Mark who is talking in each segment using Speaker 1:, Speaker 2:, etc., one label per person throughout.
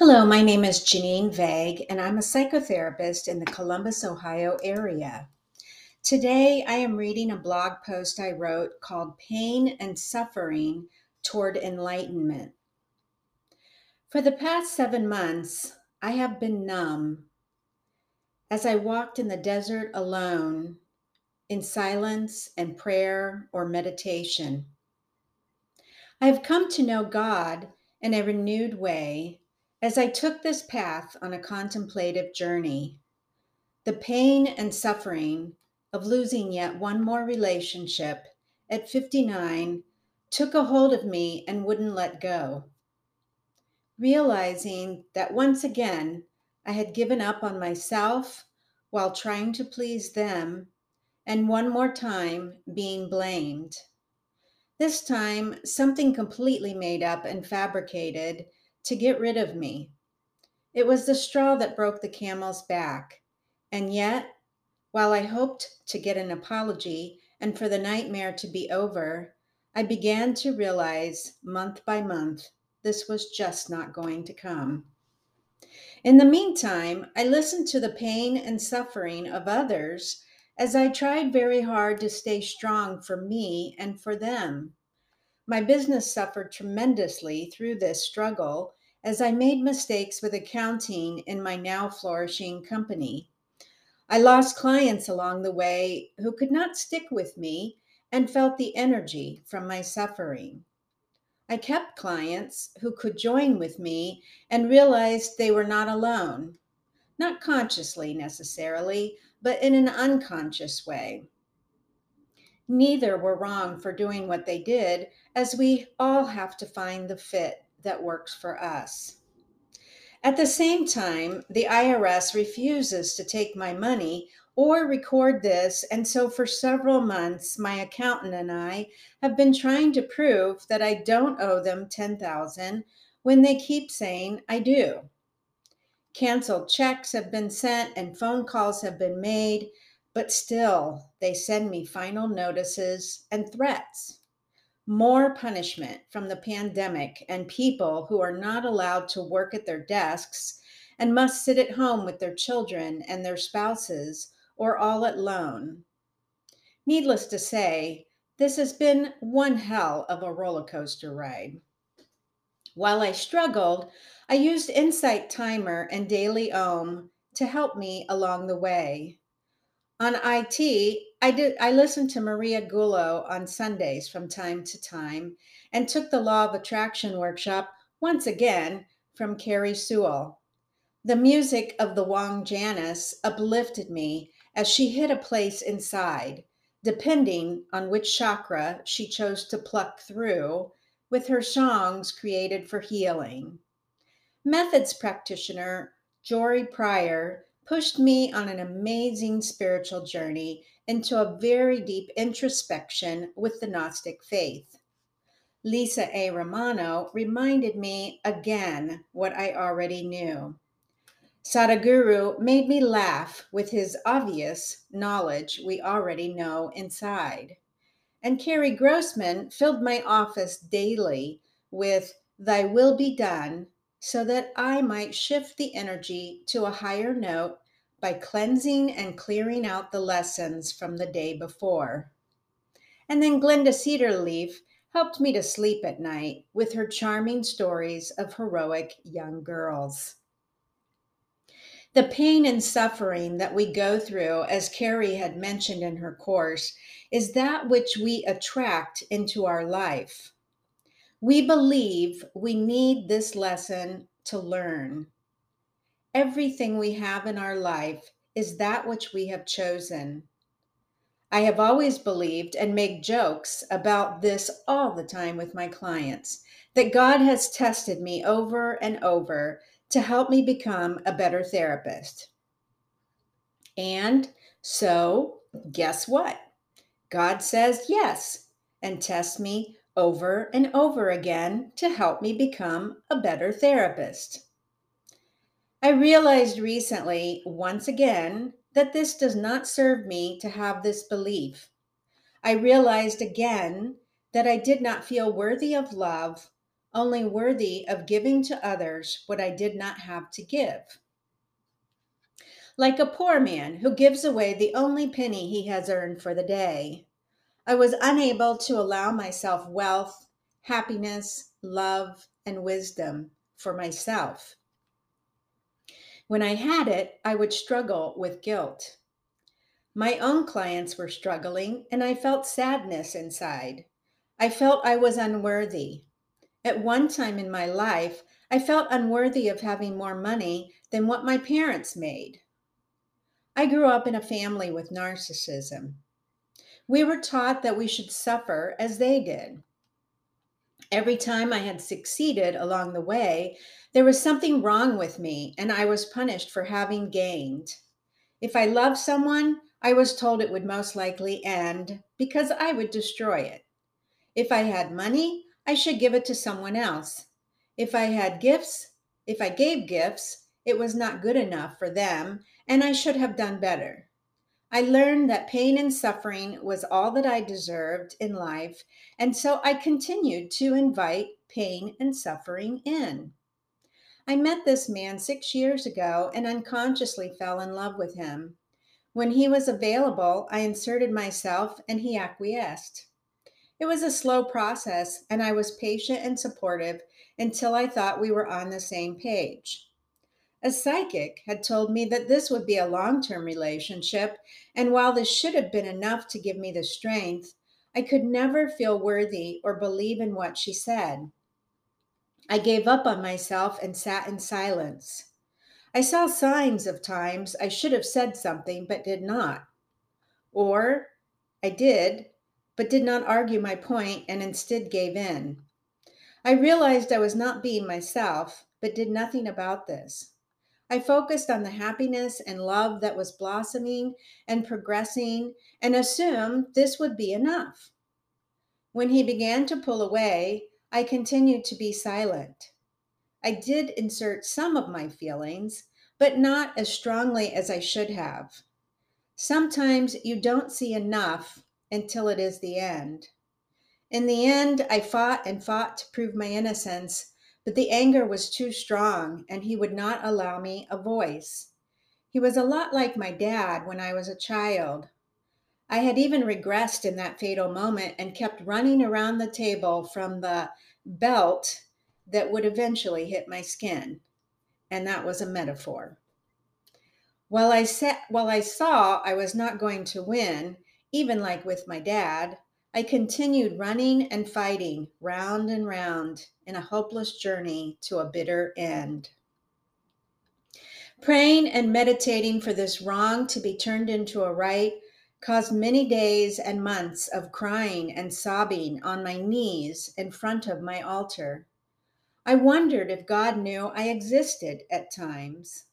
Speaker 1: Hello, my name is Janine Vague, and I'm a psychotherapist in the Columbus, Ohio area. Today, I am reading a blog post I wrote called Pain and Suffering Toward Enlightenment. For the past seven months, I have been numb as I walked in the desert alone in silence and prayer or meditation. I have come to know God in a renewed way as I took this path on a contemplative journey, the pain and suffering of losing yet one more relationship at 59 took a hold of me and wouldn't let go. Realizing that once again I had given up on myself while trying to please them, and one more time being blamed. This time, something completely made up and fabricated to get rid of me. It was the straw that broke the camel's back. And yet, while I hoped to get an apology and for the nightmare to be over, I began to realize month by month this was just not going to come. In the meantime, I listened to the pain and suffering of others as I tried very hard to stay strong for me and for them. My business suffered tremendously through this struggle as I made mistakes with accounting in my now flourishing company. I lost clients along the way who could not stick with me and felt the energy from my suffering. I kept clients who could join with me and realized they were not alone, not consciously necessarily, but in an unconscious way. Neither were wrong for doing what they did, as we all have to find the fit that works for us. At the same time, the IRS refuses to take my money or record this, and so for several months, my accountant and I have been trying to prove that I don't owe them 10,000 when they keep saying I do. Canceled checks have been sent and phone calls have been made, but still they send me final notices and threats. More punishment from the pandemic and people who are not allowed to work at their desks and must sit at home with their children and their spouses or all alone. Needless to say, this has been one hell of a roller coaster ride. While I struggled, I used Insight Timer and Daily Om to help me along the way. On IT, I did I listened to Maria Gulo on Sundays from time to time and took the Law of Attraction workshop once again from Carrie Sewell. The music of the Wong Janis uplifted me as she hit a place inside, depending on which chakra she chose to pluck through with her songs created for healing. Methods practitioner Jory Pryor pushed me on an amazing spiritual journey into a very deep introspection with the Gnostic faith. Lisa A. Romano reminded me again what I already knew. Sadhguru made me laugh with his obvious knowledge we already know inside. And Carrie Grossman filled my office daily with Thy will be done so that I might shift the energy to a higher note by cleansing and clearing out the lessons from the day before. And then Glenda Cedarleaf helped me to sleep at night with her charming stories of heroic young girls. The pain and suffering that we go through, as Carrie had mentioned in her course, is that which we attract into our life. We believe we need this lesson to learn. Everything we have in our life is that which we have chosen. I have always believed and make jokes about this all the time with my clients that God has tested me over and over to help me become a better therapist. And so, guess what? God says yes and tests me over and over again to help me become a better therapist. I realized recently, once again, that this does not serve me to have this belief. I realized again that I did not feel worthy of love only worthy of giving to others what I did not have to give. Like a poor man who gives away the only penny he has earned for the day, I was unable to allow myself wealth, happiness, love, and wisdom for myself. When I had it, I would struggle with guilt. My own clients were struggling, and I felt sadness inside. I felt I was unworthy. At one time in my life, I felt unworthy of having more money than what my parents made. I grew up in a family with narcissism. We were taught that we should suffer as they did. Every time I had succeeded along the way, there was something wrong with me, and I was punished for having gained. If I loved someone, I was told it would most likely end because I would destroy it. If I had money, I should give it to someone else. If I had gifts, if I gave gifts, it was not good enough for them, and I should have done better. I learned that pain and suffering was all that I deserved in life, and so I continued to invite pain and suffering in. I met this man six years ago and unconsciously fell in love with him. When he was available, I inserted myself and he acquiesced. It was a slow process, and I was patient and supportive until I thought we were on the same page. A psychic had told me that this would be a long term relationship, and while this should have been enough to give me the strength, I could never feel worthy or believe in what she said. I gave up on myself and sat in silence. I saw signs of times I should have said something but did not. Or I did, but did not argue my point and instead gave in. I realized I was not being myself, but did nothing about this. I focused on the happiness and love that was blossoming and progressing and assumed this would be enough. When he began to pull away, I continued to be silent. I did insert some of my feelings, but not as strongly as I should have. Sometimes you don't see enough until it is the end. In the end, I fought and fought to prove my innocence but the anger was too strong, and he would not allow me a voice. He was a lot like my dad when I was a child. I had even regressed in that fatal moment and kept running around the table from the belt that would eventually hit my skin. And that was a metaphor. While I, while I saw I was not going to win, even like with my dad, I continued running and fighting round and round in a hopeless journey to a bitter end. Praying and meditating for this wrong to be turned into a right caused many days and months of crying and sobbing on my knees in front of my altar. I wondered if God knew I existed at times.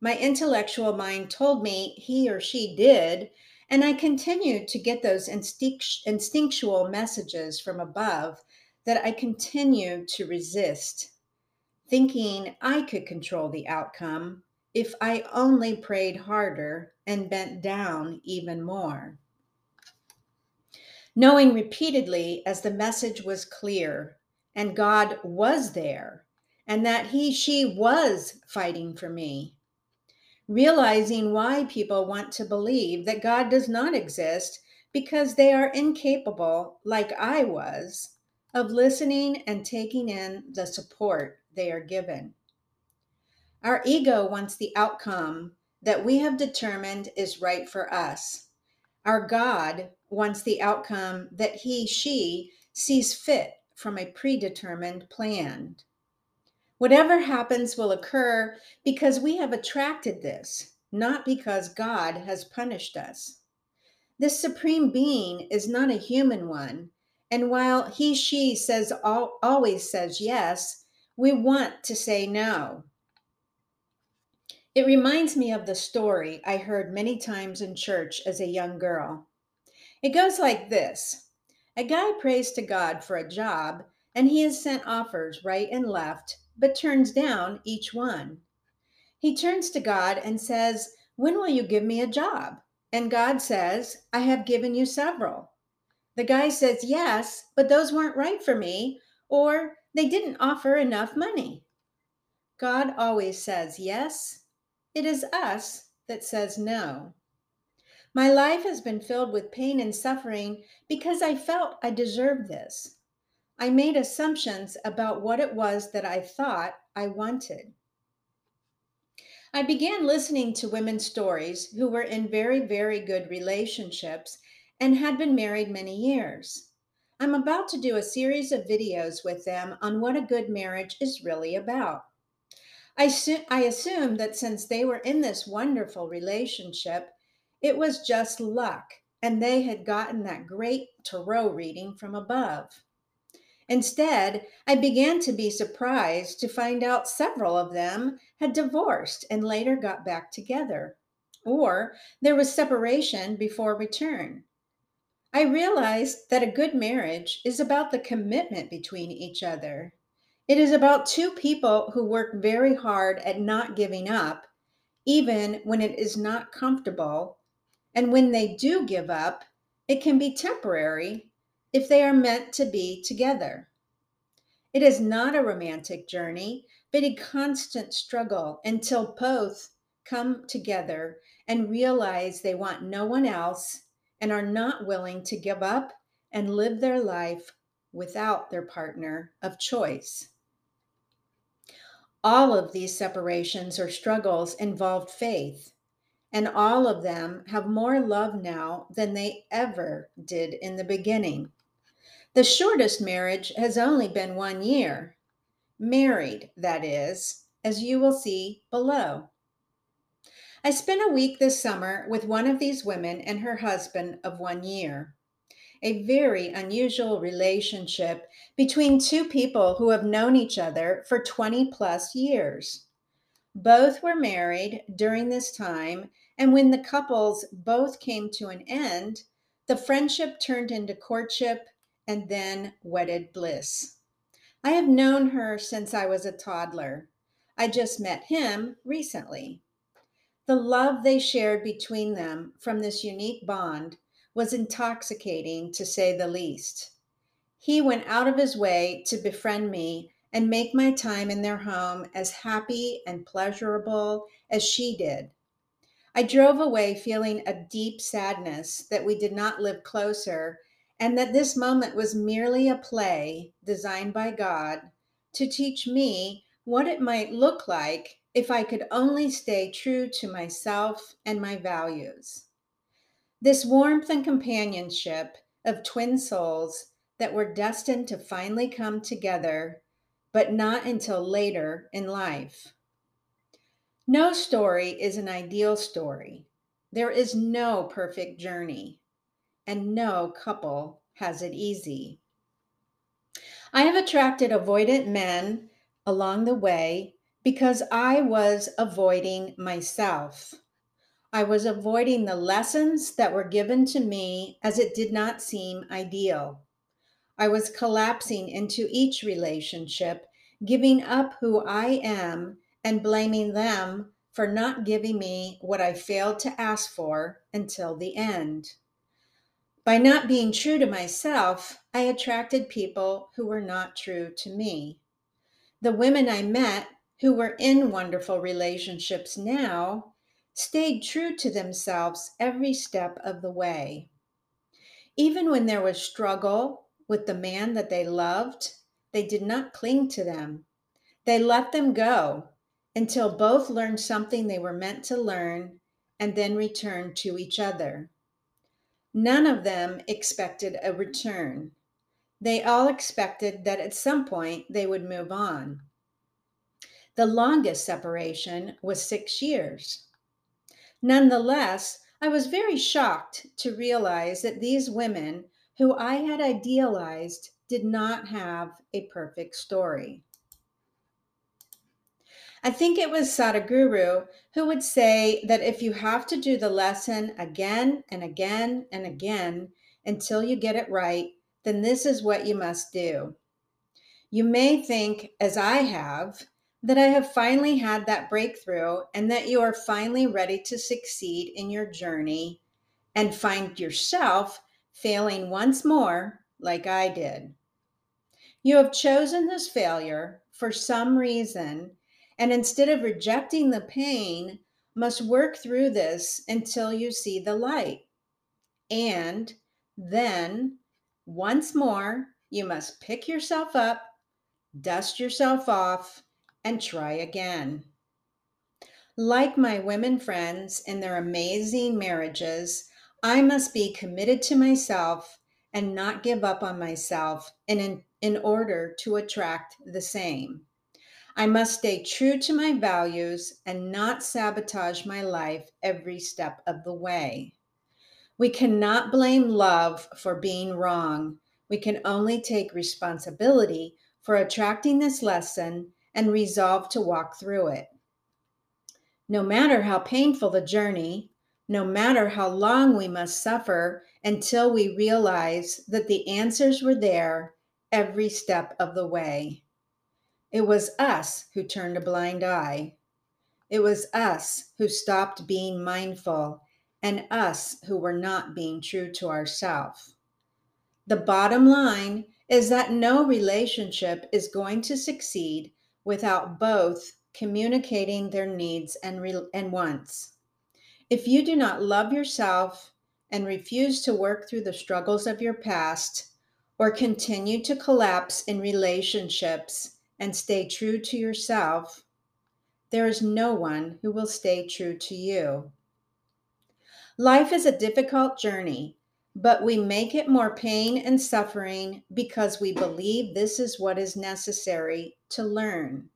Speaker 1: My intellectual mind told me he or she did, and I continued to get those instinct, instinctual messages from above that I continued to resist, thinking I could control the outcome if I only prayed harder and bent down even more. Knowing repeatedly as the message was clear and God was there and that He, she was fighting for me realizing why people want to believe that God does not exist because they are incapable, like I was, of listening and taking in the support they are given. Our ego wants the outcome that we have determined is right for us. Our God wants the outcome that he, she sees fit from a predetermined plan. Whatever happens will occur because we have attracted this, not because God has punished us. This supreme being is not a human one, and while he, she says always says yes, we want to say no. It reminds me of the story I heard many times in church as a young girl. It goes like this A guy prays to God for a job, and he has sent offers right and left but turns down each one. He turns to God and says, When will you give me a job? And God says, I have given you several. The guy says, Yes, but those weren't right for me, or they didn't offer enough money. God always says yes. It is us that says no. My life has been filled with pain and suffering because I felt I deserved this. I made assumptions about what it was that I thought I wanted. I began listening to women's stories who were in very, very good relationships and had been married many years. I'm about to do a series of videos with them on what a good marriage is really about. I, su- I assumed that since they were in this wonderful relationship, it was just luck and they had gotten that great tarot reading from above. Instead, I began to be surprised to find out several of them had divorced and later got back together, or there was separation before return. I realized that a good marriage is about the commitment between each other. It is about two people who work very hard at not giving up, even when it is not comfortable. And when they do give up, it can be temporary if they are meant to be together. It is not a romantic journey, but a constant struggle until both come together and realize they want no one else and are not willing to give up and live their life without their partner of choice. All of these separations or struggles involved faith, and all of them have more love now than they ever did in the beginning. The shortest marriage has only been one year. Married, that is, as you will see below. I spent a week this summer with one of these women and her husband of one year. A very unusual relationship between two people who have known each other for 20 plus years. Both were married during this time, and when the couples both came to an end, the friendship turned into courtship and then wedded bliss. I have known her since I was a toddler. I just met him recently. The love they shared between them from this unique bond was intoxicating to say the least. He went out of his way to befriend me and make my time in their home as happy and pleasurable as she did. I drove away feeling a deep sadness that we did not live closer and that this moment was merely a play designed by God to teach me what it might look like if I could only stay true to myself and my values. This warmth and companionship of twin souls that were destined to finally come together, but not until later in life. No story is an ideal story. There is no perfect journey, and no couple has it easy. I have attracted avoidant men along the way because I was avoiding myself. I was avoiding the lessons that were given to me as it did not seem ideal. I was collapsing into each relationship, giving up who I am and blaming them for not giving me what I failed to ask for until the end. By not being true to myself, I attracted people who were not true to me. The women I met who were in wonderful relationships now stayed true to themselves every step of the way. Even when there was struggle with the man that they loved, they did not cling to them. They let them go until both learned something they were meant to learn and then returned to each other. None of them expected a return. They all expected that at some point they would move on. The longest separation was six years. Nonetheless, I was very shocked to realize that these women who I had idealized did not have a perfect story. I think it was Sadhguru who would say that if you have to do the lesson again and again and again until you get it right, then this is what you must do. You may think, as I have, that I have finally had that breakthrough and that you are finally ready to succeed in your journey and find yourself failing once more, like I did. You have chosen this failure for some reason, and instead of rejecting the pain, must work through this until you see the light. And then, once more, you must pick yourself up, dust yourself off, and try again. Like my women friends in their amazing marriages, I must be committed to myself and not give up on myself in, in order to attract the same. I must stay true to my values and not sabotage my life every step of the way. We cannot blame love for being wrong. We can only take responsibility for attracting this lesson and resolve to walk through it. No matter how painful the journey, no matter how long we must suffer until we realize that the answers were there every step of the way. It was us who turned a blind eye. It was us who stopped being mindful and us who were not being true to ourselves. The bottom line is that no relationship is going to succeed without both communicating their needs and, re- and wants. If you do not love yourself and refuse to work through the struggles of your past, or continue to collapse in relationships and stay true to yourself, there is no one who will stay true to you. Life is a difficult journey, but we make it more pain and suffering because we believe this is what is necessary to learn.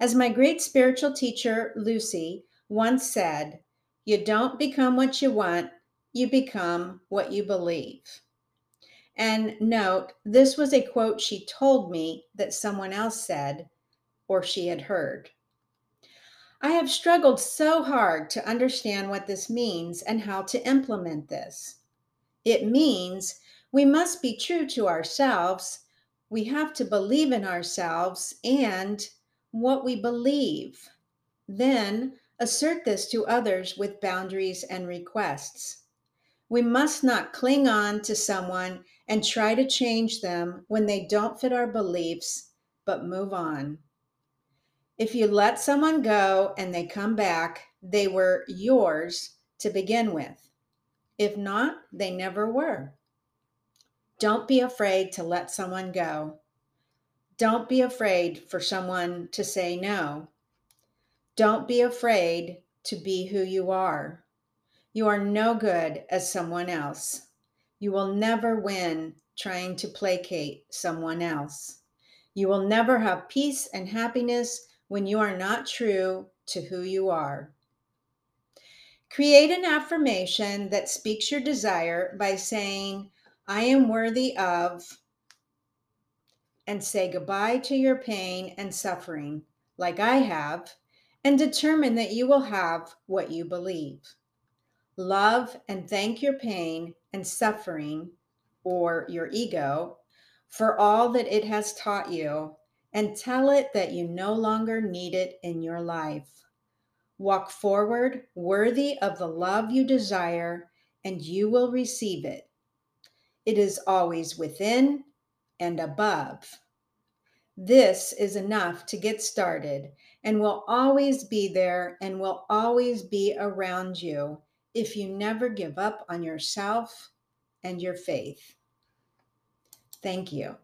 Speaker 1: As my great spiritual teacher, Lucy, once said, you don't become what you want, you become what you believe. And note, this was a quote she told me that someone else said or she had heard. I have struggled so hard to understand what this means and how to implement this. It means we must be true to ourselves, we have to believe in ourselves and what we believe. Then assert this to others with boundaries and requests. We must not cling on to someone and try to change them when they don't fit our beliefs, but move on. If you let someone go and they come back, they were yours to begin with. If not, they never were. Don't be afraid to let someone go. Don't be afraid for someone to say no. Don't be afraid to be who you are. You are no good as someone else. You will never win trying to placate someone else. You will never have peace and happiness when you are not true to who you are. Create an affirmation that speaks your desire by saying, I am worthy of, and say goodbye to your pain and suffering, like I have, and determine that you will have what you believe. Love and thank your pain and suffering, or your ego, for all that it has taught you, and tell it that you no longer need it in your life. Walk forward worthy of the love you desire, and you will receive it. It is always within and above. This is enough to get started and will always be there and will always be around you if you never give up on yourself and your faith. Thank you.